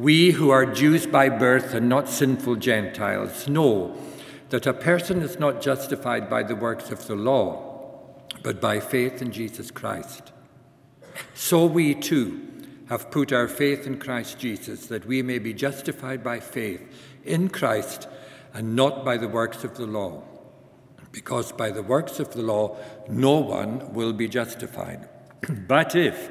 We who are Jews by birth and not sinful Gentiles know that a person is not justified by the works of the law, but by faith in Jesus Christ. So we too have put our faith in Christ Jesus, that we may be justified by faith in Christ and not by the works of the law. Because by the works of the law, no one will be justified. but if,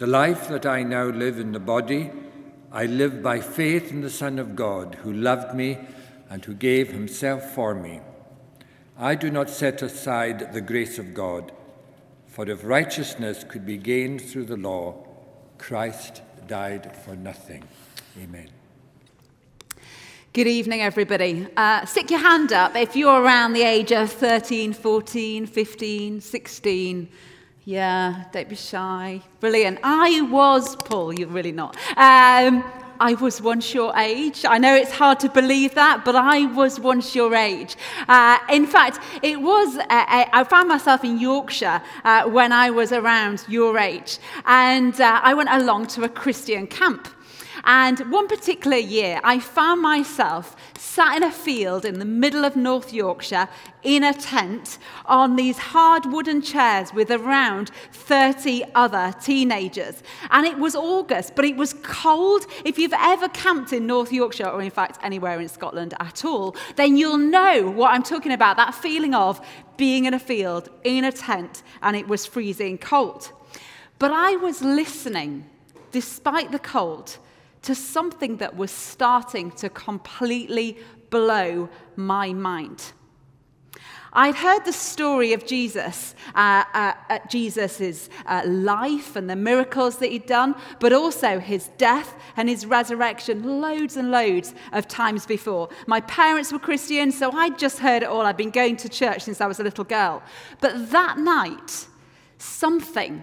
The life that I now live in the body, I live by faith in the Son of God, who loved me and who gave himself for me. I do not set aside the grace of God, for if righteousness could be gained through the law, Christ died for nothing. Amen. Good evening, everybody. Uh, stick your hand up if you're around the age of 13, 14, 15, 16. Yeah, don't be shy. Brilliant. I was, Paul, you're really not. Um, I was once your age. I know it's hard to believe that, but I was once your age. Uh, in fact, it was, uh, uh I found myself in Yorkshire uh, when I was around your age, and uh, I went along to a Christian camp. And one particular year, I found myself sat in a field in the middle of North Yorkshire in a tent on these hard wooden chairs with around 30 other teenagers. And it was August, but it was cold. If you've ever camped in North Yorkshire, or in fact anywhere in Scotland at all, then you'll know what I'm talking about that feeling of being in a field, in a tent, and it was freezing cold. But I was listening, despite the cold to something that was starting to completely blow my mind. I'd heard the story of Jesus, uh, uh, uh, Jesus' uh, life and the miracles that he'd done, but also his death and his resurrection loads and loads of times before. My parents were Christians, so I'd just heard it all. I'd been going to church since I was a little girl. But that night, something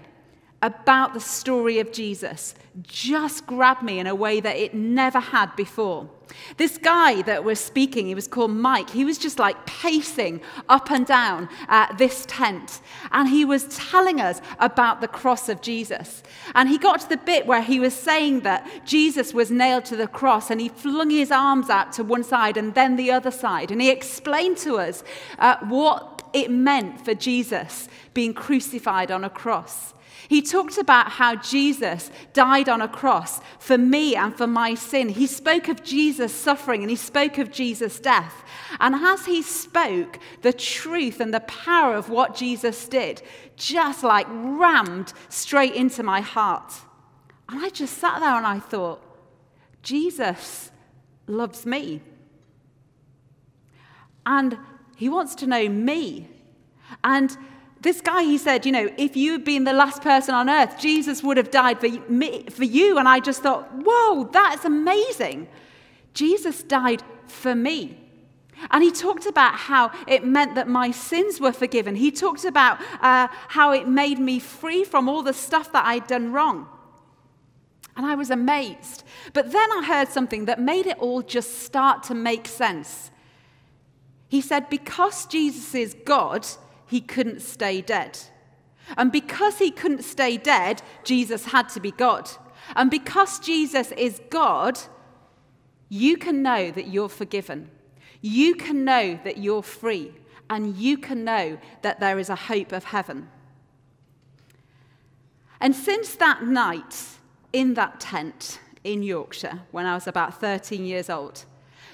about the story of Jesus just grabbed me in a way that it never had before. This guy that was speaking, he was called Mike, he was just like pacing up and down uh, this tent. And he was telling us about the cross of Jesus. And he got to the bit where he was saying that Jesus was nailed to the cross and he flung his arms out to one side and then the other side. And he explained to us uh, what it meant for Jesus being crucified on a cross. He talked about how Jesus died on a cross for me and for my sin. He spoke of Jesus' suffering and he spoke of Jesus' death. And as he spoke, the truth and the power of what Jesus did just like rammed straight into my heart. And I just sat there and I thought, Jesus loves me. And he wants to know me. And this guy, he said, you know, if you had been the last person on earth, Jesus would have died for, me, for you. And I just thought, whoa, that's amazing. Jesus died for me. And he talked about how it meant that my sins were forgiven. He talked about uh, how it made me free from all the stuff that I'd done wrong. And I was amazed. But then I heard something that made it all just start to make sense. He said, because Jesus is God, he couldn't stay dead. And because he couldn't stay dead, Jesus had to be God. And because Jesus is God, you can know that you're forgiven. You can know that you're free. And you can know that there is a hope of heaven. And since that night in that tent in Yorkshire, when I was about 13 years old,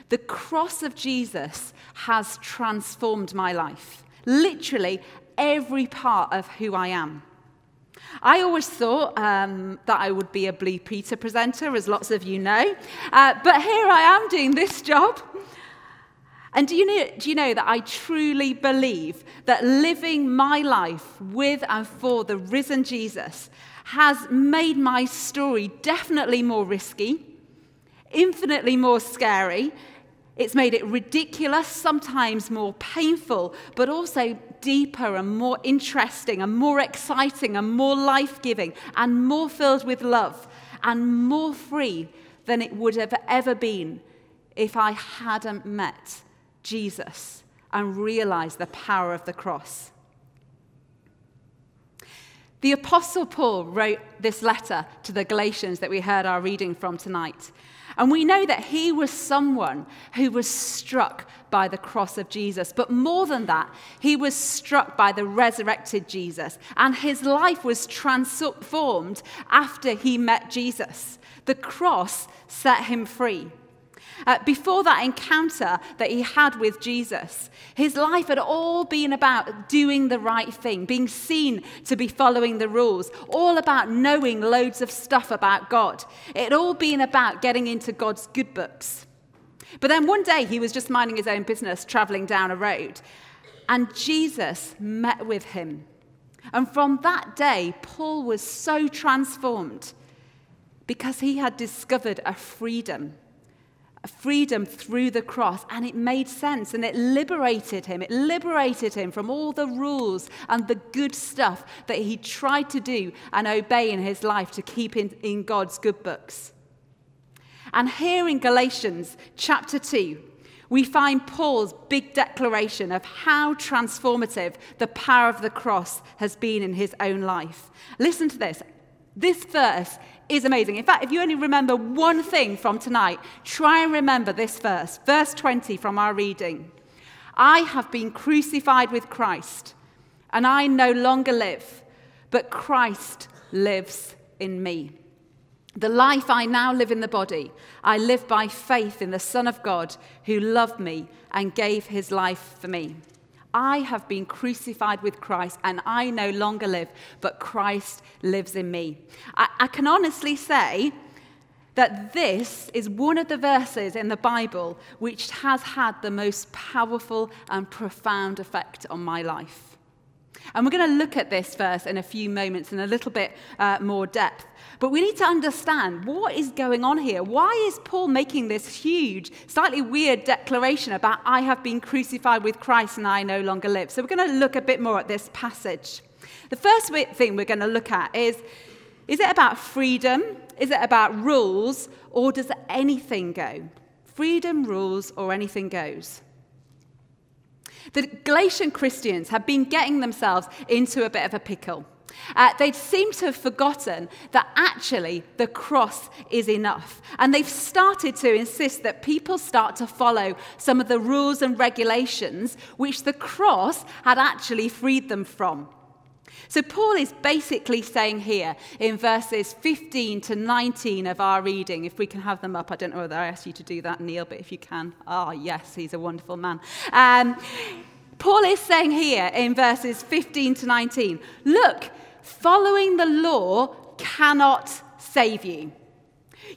the cross of Jesus has transformed my life literally every part of who I am. I always thought um, that I would be a Blue Peter presenter, as lots of you know, uh, but here I am doing this job. And do you, know, do you know that I truly believe that living my life with and for the risen Jesus has made my story definitely more risky, infinitely more scary. It's made it ridiculous, sometimes more painful, but also deeper and more interesting and more exciting and more life giving and more filled with love and more free than it would have ever been if I hadn't met Jesus and realized the power of the cross. The Apostle Paul wrote this letter to the Galatians that we heard our reading from tonight. And we know that he was someone who was struck by the cross of Jesus. But more than that, he was struck by the resurrected Jesus. And his life was transformed after he met Jesus. The cross set him free. Uh, before that encounter that he had with Jesus, his life had all been about doing the right thing, being seen to be following the rules, all about knowing loads of stuff about God. It had all been about getting into God's good books. But then one day he was just minding his own business, traveling down a road, and Jesus met with him. And from that day, Paul was so transformed because he had discovered a freedom freedom through the cross, and it made sense and it liberated him. It liberated him from all the rules and the good stuff that he tried to do and obey in his life to keep in, in God's good books. And here in Galatians chapter 2, we find Paul's big declaration of how transformative the power of the cross has been in his own life. Listen to this. This verse is amazing. In fact, if you only remember one thing from tonight, try and remember this verse, verse 20 from our reading. I have been crucified with Christ, and I no longer live, but Christ lives in me. The life I now live in the body, I live by faith in the Son of God who loved me and gave his life for me. I have been crucified with Christ, and I no longer live, but Christ lives in me. I, I, can honestly say that this is one of the verses in the Bible which has had the most powerful and profound effect on my life. And we're going to look at this verse in a few moments in a little bit uh, more depth. But we need to understand what is going on here. Why is Paul making this huge, slightly weird declaration about, I have been crucified with Christ and I no longer live? So we're going to look a bit more at this passage. The first thing we're going to look at is is it about freedom? Is it about rules? Or does anything go? Freedom, rules, or anything goes. The Galatian Christians have been getting themselves into a bit of a pickle. Uh, they seem to have forgotten that actually the cross is enough. And they've started to insist that people start to follow some of the rules and regulations which the cross had actually freed them from. So, Paul is basically saying here in verses 15 to 19 of our reading, if we can have them up, I don't know whether I asked you to do that, Neil, but if you can, ah, oh, yes, he's a wonderful man. Um, Paul is saying here in verses 15 to 19 look, following the law cannot save you.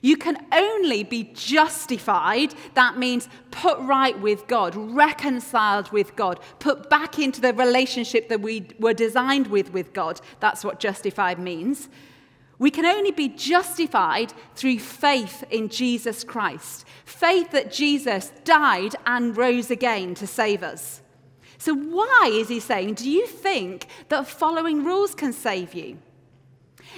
You can only be justified, that means put right with God, reconciled with God, put back into the relationship that we were designed with with God. That's what justified means. We can only be justified through faith in Jesus Christ. Faith that Jesus died and rose again to save us. So, why is he saying, do you think that following rules can save you?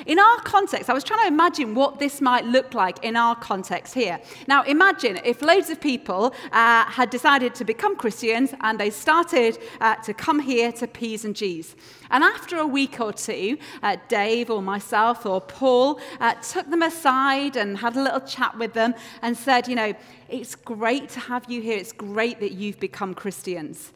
In our context, I was trying to imagine what this might look like in our context here. Now, imagine if loads of people uh, had decided to become Christians and they started uh, to come here to P's and G's. And after a week or two, uh, Dave or myself or Paul uh, took them aside and had a little chat with them and said, You know, it's great to have you here. It's great that you've become Christians.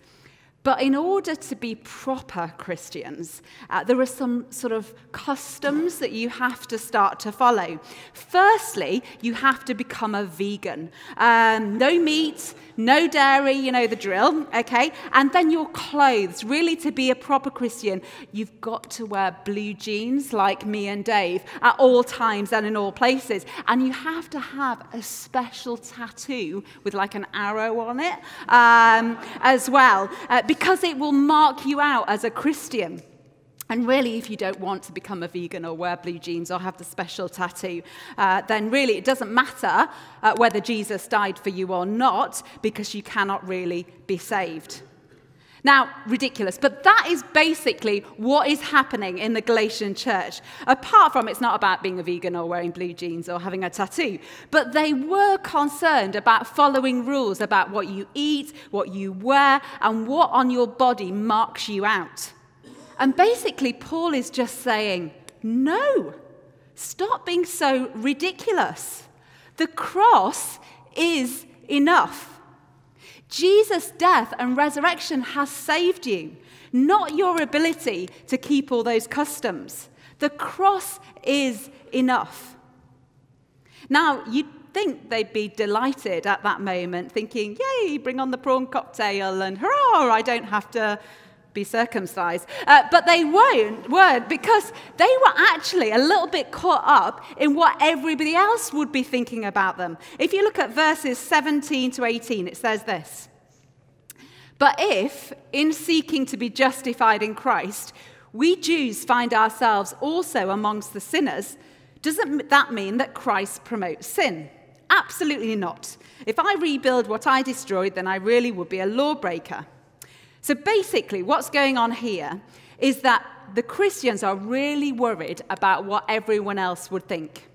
But in order to be proper Christians, uh, there are some sort of customs that you have to start to follow. Firstly, you have to become a vegan. Um, no meat, no dairy, you know the drill, okay? And then your clothes. Really, to be a proper Christian, you've got to wear blue jeans like me and Dave at all times and in all places. And you have to have a special tattoo with like an arrow on it um, as well. Uh, because it will mark you out as a Christian. And really, if you don't want to become a vegan or wear blue jeans or have the special tattoo, uh, then really it doesn't matter uh, whether Jesus died for you or not because you cannot really be saved. Now, ridiculous, but that is basically what is happening in the Galatian church. Apart from it's not about being a vegan or wearing blue jeans or having a tattoo, but they were concerned about following rules about what you eat, what you wear, and what on your body marks you out. And basically, Paul is just saying, no, stop being so ridiculous. The cross is enough. Jesus' death and resurrection has saved you, not your ability to keep all those customs. The cross is enough. Now, you'd think they'd be delighted at that moment, thinking, yay, bring on the prawn cocktail, and hurrah, I don't have to be circumcised. Uh, but they weren't, weren't because they were actually a little bit caught up in what everybody else would be thinking about them. If you look at verses 17 to 18, it says this But if, in seeking to be justified in Christ, we Jews find ourselves also amongst the sinners, doesn't that mean that Christ promotes sin? Absolutely not. If I rebuild what I destroyed, then I really would be a lawbreaker. So basically, what's going on here is that the Christians are really worried about what everyone else would think.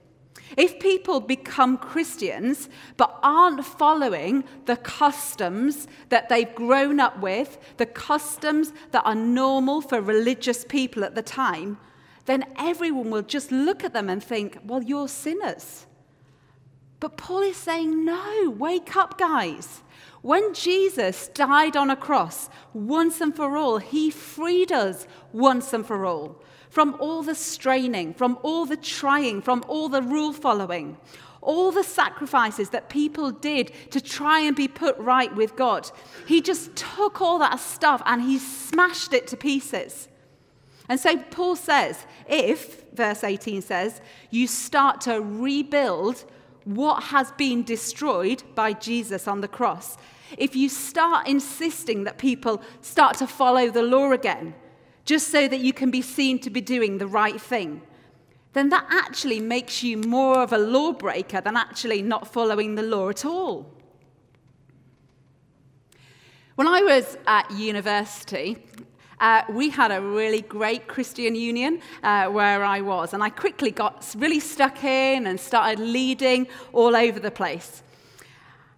If people become Christians but aren't following the customs that they've grown up with, the customs that are normal for religious people at the time, then everyone will just look at them and think, well, you're sinners. But Paul is saying, no, wake up, guys. When Jesus died on a cross once and for all, he freed us once and for all from all the straining, from all the trying, from all the rule following, all the sacrifices that people did to try and be put right with God. He just took all that stuff and he smashed it to pieces. And so Paul says, if, verse 18 says, you start to rebuild what has been destroyed by Jesus on the cross, if you start insisting that people start to follow the law again, just so that you can be seen to be doing the right thing, then that actually makes you more of a lawbreaker than actually not following the law at all. When I was at university, uh, we had a really great Christian union uh, where I was, and I quickly got really stuck in and started leading all over the place.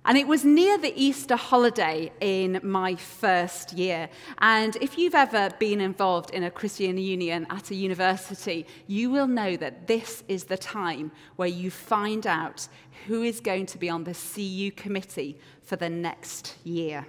And it was near the Easter holiday in my first year. And if you've ever been involved in a Christian union at a university, you will know that this is the time where you find out who is going to be on the CU committee for the next year.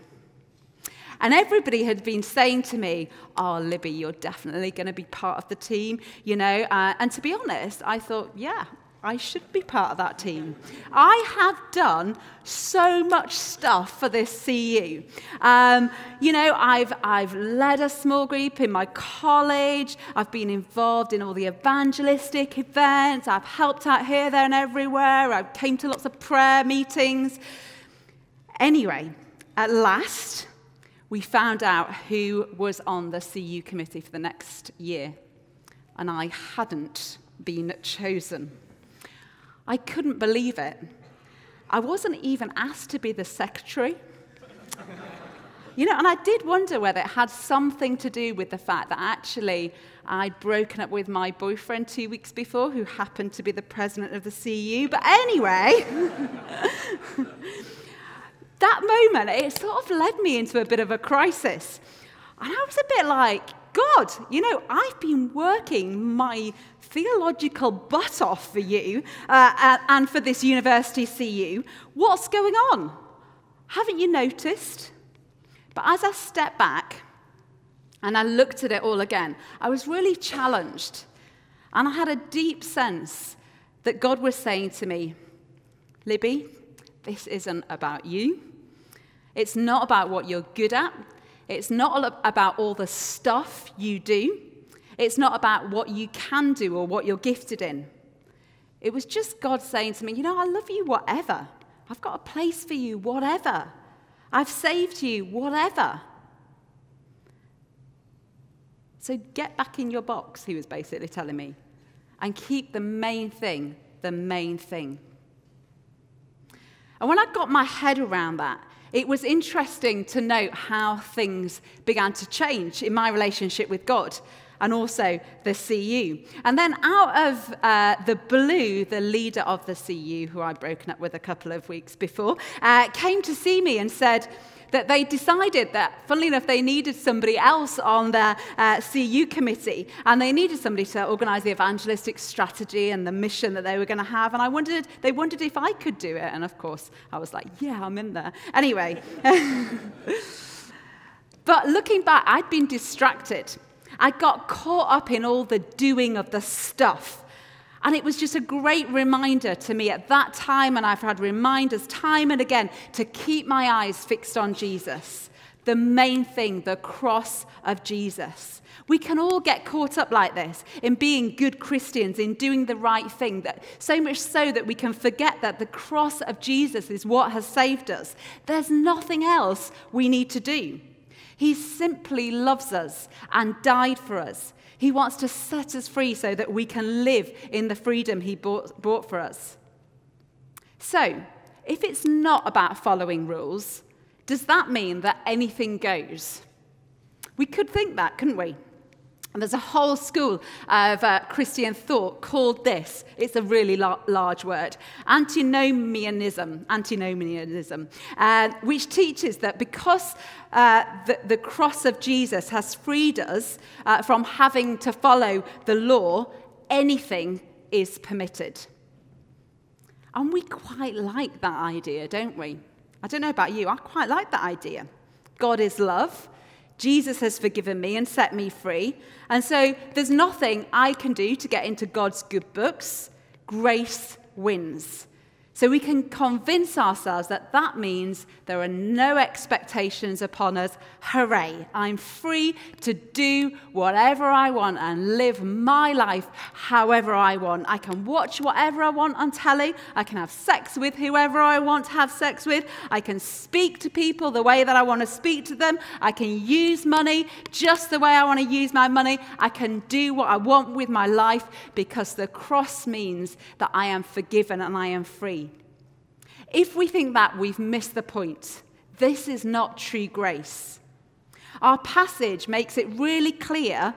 And everybody had been saying to me, Oh, Libby, you're definitely going to be part of the team, you know. Uh, and to be honest, I thought, Yeah, I should be part of that team. I have done so much stuff for this CU. Um, you know, I've, I've led a small group in my college. I've been involved in all the evangelistic events. I've helped out here, there, and everywhere. I've came to lots of prayer meetings. Anyway, at last, we found out who was on the CU committee for the next year. And I hadn't been chosen. I couldn't believe it. I wasn't even asked to be the secretary. You know, and I did wonder whether it had something to do with the fact that actually I'd broken up with my boyfriend two weeks before, who happened to be the president of the CU. But anyway, that moment, it sort of led me into a bit of a crisis. And I was a bit like, God, you know, I've been working my theological butt off for you uh, and for this university CU. What's going on? Haven't you noticed? But as I stepped back and I looked at it all again, I was really challenged. And I had a deep sense that God was saying to me, Libby, this isn't about you. It's not about what you're good at. It's not about all the stuff you do. It's not about what you can do or what you're gifted in. It was just God saying to me, You know, I love you, whatever. I've got a place for you, whatever. I've saved you, whatever. So get back in your box, he was basically telling me, and keep the main thing the main thing. And when I got my head around that, it was interesting to note how things began to change in my relationship with God and also the CU. And then out of uh, the blue, the leader of the CU, who I'd broken up with a couple of weeks before, uh, came to see me and said, that they decided that, funnily enough, they needed somebody else on their uh, CU committee, and they needed somebody to organise the evangelistic strategy and the mission that they were going to have. And I wondered, they wondered if I could do it, and of course, I was like, yeah, I'm in there. Anyway, but looking back, I'd been distracted. I got caught up in all the doing of the stuff. And it was just a great reminder to me at that time, and I've had reminders time and again to keep my eyes fixed on Jesus. The main thing, the cross of Jesus. We can all get caught up like this in being good Christians, in doing the right thing, that, so much so that we can forget that the cross of Jesus is what has saved us. There's nothing else we need to do. He simply loves us and died for us. He wants to set us free so that we can live in the freedom He bought, bought for us. So, if it's not about following rules, does that mean that anything goes? We could think that, couldn't we? And there's a whole school of uh, Christian thought called this, it's a really la- large word, antinomianism, antinomianism, uh, which teaches that because uh, the, the, cross of Jesus has freed us uh, from having to follow the law, anything is permitted. And we quite like that idea, don't we? I don't know about you, I quite like that idea. God is love. Jesus has forgiven me and set me free. And so there's nothing I can do to get into God's good books. Grace wins. So we can convince ourselves that that means there are no expectations upon us. Hooray, I'm free to do whatever I want and live my life however I want. I can watch whatever I want on telly. I can have sex with whoever I want to have sex with. I can speak to people the way that I want to speak to them. I can use money just the way I want to use my money. I can do what I want with my life because the cross means that I am forgiven and I am free. If we think that, we've missed the point. This is not true grace. Our passage makes it really clear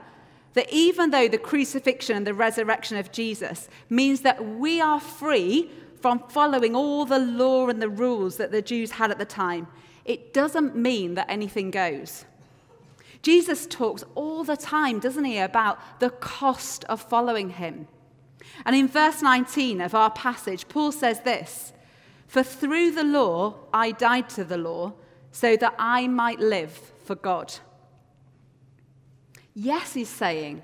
that even though the crucifixion and the resurrection of Jesus means that we are free from following all the law and the rules that the Jews had at the time, it doesn't mean that anything goes. Jesus talks all the time, doesn't he, about the cost of following him. And in verse 19 of our passage, Paul says this for through the law I died to the law, so that I might live for God. Yes, he's saying,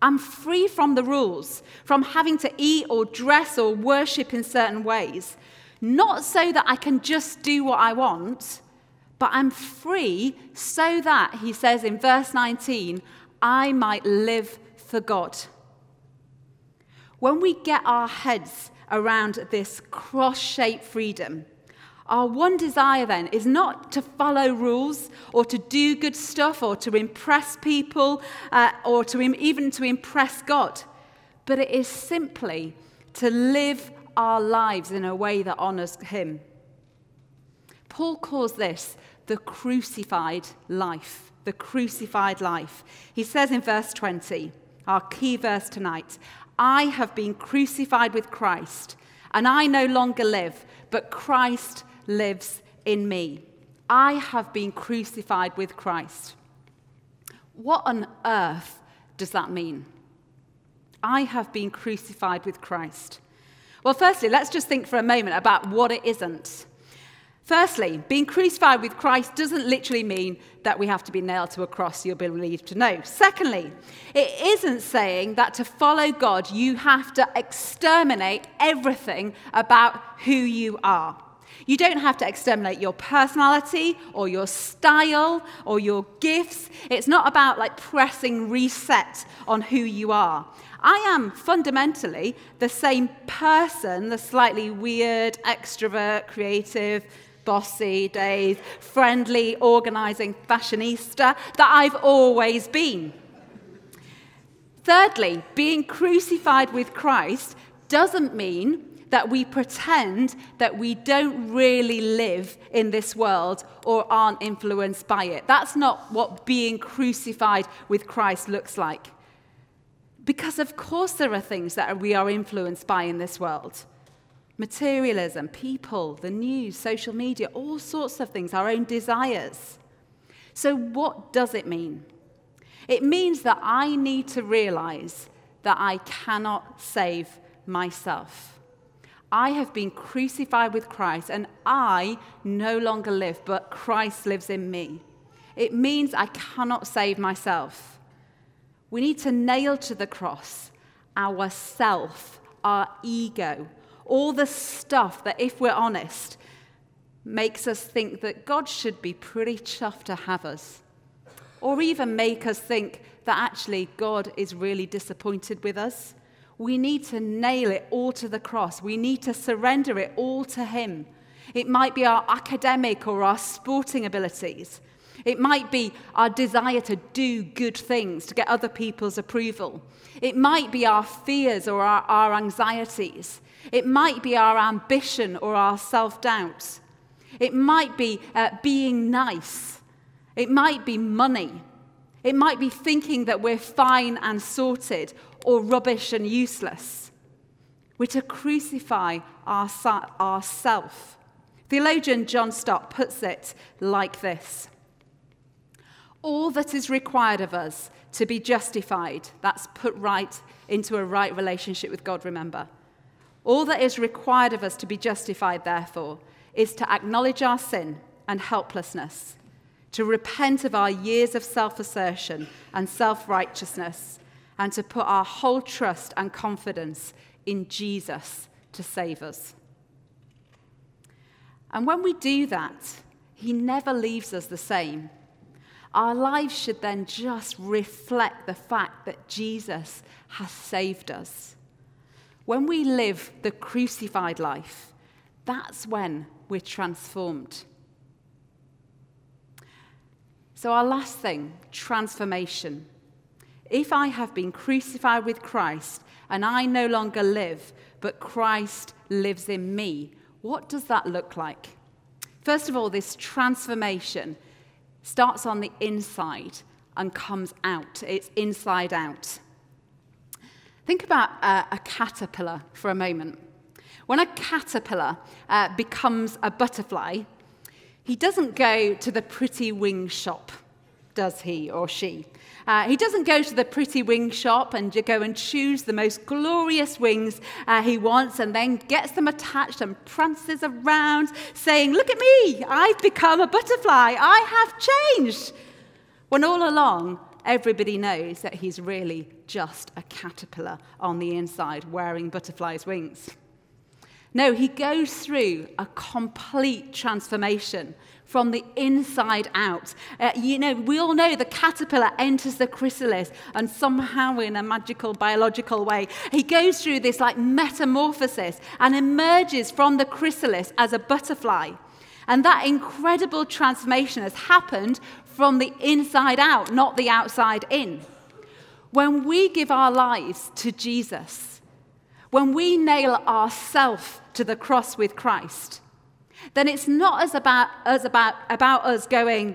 I'm free from the rules, from having to eat or dress or worship in certain ways. Not so that I can just do what I want, but I'm free so that, he says in verse 19, I might live for God. When we get our heads around this cross shaped freedom. Our one desire then is not to follow rules or to do good stuff or to impress people uh, or to Im- even to impress God, but it is simply to live our lives in a way that honors Him. Paul calls this the crucified life. The crucified life. He says in verse 20, our key verse tonight, I have been crucified with Christ, and I no longer live, but Christ lives in me. I have been crucified with Christ. What on earth does that mean? I have been crucified with Christ. Well, firstly, let's just think for a moment about what it isn't. Firstly, being crucified with Christ doesn't literally mean that we have to be nailed to a cross, you'll be relieved to know. Secondly, it isn't saying that to follow God, you have to exterminate everything about who you are. You don't have to exterminate your personality or your style or your gifts. It's not about like pressing reset on who you are. I am fundamentally the same person, the slightly weird, extrovert, creative, bossy days, friendly, organizing fashionista that I've always been. Thirdly, being crucified with Christ doesn't mean that we pretend that we don't really live in this world or aren't influenced by it. That's not what being crucified with Christ looks like. Because, of course, there are things that we are influenced by in this world materialism, people, the news, social media, all sorts of things, our own desires. So, what does it mean? It means that I need to realize that I cannot save myself. I have been crucified with Christ, and I no longer live, but Christ lives in me. It means I cannot save myself. We need to nail to the cross our self, our ego, all the stuff that, if we're honest, makes us think that God should be pretty chuffed to have us, or even make us think that actually God is really disappointed with us. We need to nail it all to the cross. We need to surrender it all to Him. It might be our academic or our sporting abilities. It might be our desire to do good things to get other people's approval. It might be our fears or our, our anxieties. It might be our ambition or our self doubt. It might be uh, being nice. It might be money. It might be thinking that we're fine and sorted or rubbish and useless. We're to crucify our, ourself. Theologian John Stott puts it like this All that is required of us to be justified, that's put right into a right relationship with God, remember. All that is required of us to be justified, therefore, is to acknowledge our sin and helplessness, to repent of our years of self assertion and self righteousness, and to put our whole trust and confidence in Jesus to save us. And when we do that, He never leaves us the same. Our lives should then just reflect the fact that Jesus has saved us. When we live the crucified life, that's when we're transformed. So, our last thing transformation. If I have been crucified with Christ and I no longer live, but Christ lives in me, what does that look like? First of all, this transformation starts on the inside and comes out. It's inside out. Think about uh, a caterpillar for a moment. When a caterpillar uh, becomes a butterfly, he doesn't go to the pretty wing shop, does he or she? Uh, he doesn't go to the pretty wing shop and go and choose the most glorious wings uh, he wants and then gets them attached and prances around saying, Look at me, I've become a butterfly, I have changed. When all along, everybody knows that he's really just a caterpillar on the inside wearing butterfly's wings. No, he goes through a complete transformation from the inside out. Uh, you know, we all know the caterpillar enters the chrysalis and somehow, in a magical biological way, he goes through this like metamorphosis and emerges from the chrysalis as a butterfly. And that incredible transformation has happened from the inside out, not the outside in. When we give our lives to Jesus, when we nail ourself to the cross with Christ, then it's not as about, as about, about us going,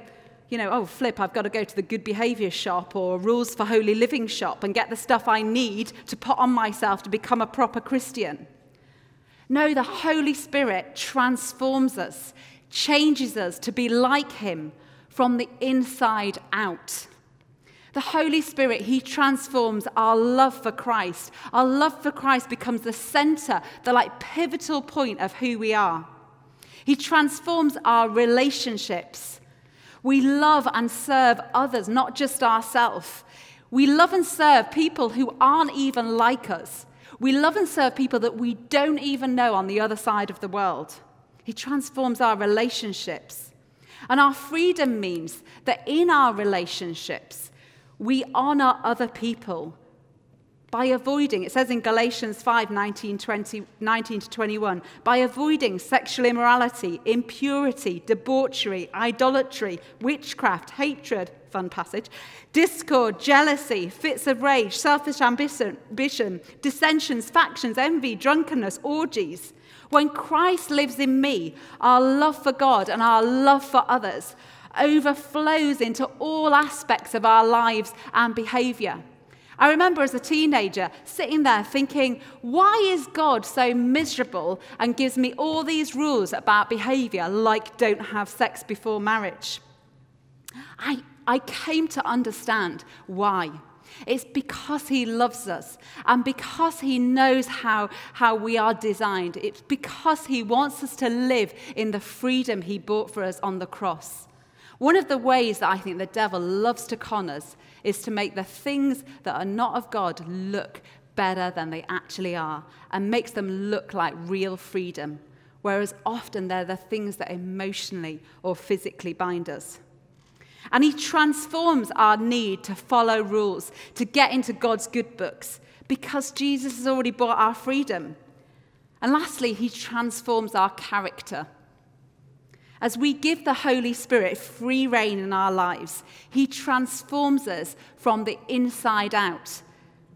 you know, oh, flip, I've got to go to the good behavior shop or rules for holy living shop and get the stuff I need to put on myself to become a proper Christian. No, the Holy Spirit transforms us, changes us to be like Him from the inside out. The Holy Spirit, He transforms our love for Christ. Our love for Christ becomes the center, the like pivotal point of who we are. He transforms our relationships. We love and serve others, not just ourselves. We love and serve people who aren't even like us. We love and serve people that we don't even know on the other side of the world. He transforms our relationships. And our freedom means that in our relationships, we honor other people by avoiding, it says in Galatians 5 19, 20, 19 to 21, by avoiding sexual immorality, impurity, debauchery, idolatry, witchcraft, hatred, fun passage, discord, jealousy, fits of rage, selfish ambition, ambition, dissensions, factions, envy, drunkenness, orgies. When Christ lives in me, our love for God and our love for others overflows into all aspects of our lives and behavior. I remember as a teenager sitting there thinking, why is God so miserable and gives me all these rules about behavior, like don't have sex before marriage? I, I came to understand why. It's because he loves us and because he knows how, how we are designed. It's because he wants us to live in the freedom he bought for us on the cross. One of the ways that I think the devil loves to con us is to make the things that are not of God look better than they actually are and makes them look like real freedom, whereas often they're the things that emotionally or physically bind us. And he transforms our need to follow rules, to get into God's good books, because Jesus has already bought our freedom. And lastly, he transforms our character. As we give the Holy Spirit free rein in our lives, He transforms us from the inside out.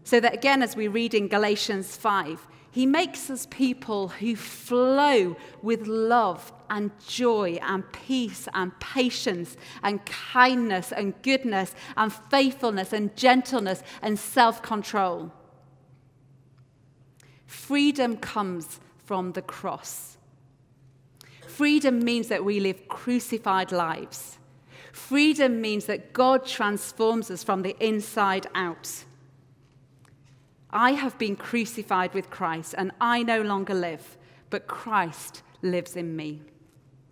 So that, again, as we read in Galatians 5, He makes us people who flow with love and joy and peace and patience and kindness and goodness and faithfulness and gentleness and self control. Freedom comes from the cross. Freedom means that we live crucified lives. Freedom means that God transforms us from the inside out. I have been crucified with Christ, and I no longer live, but Christ lives in me.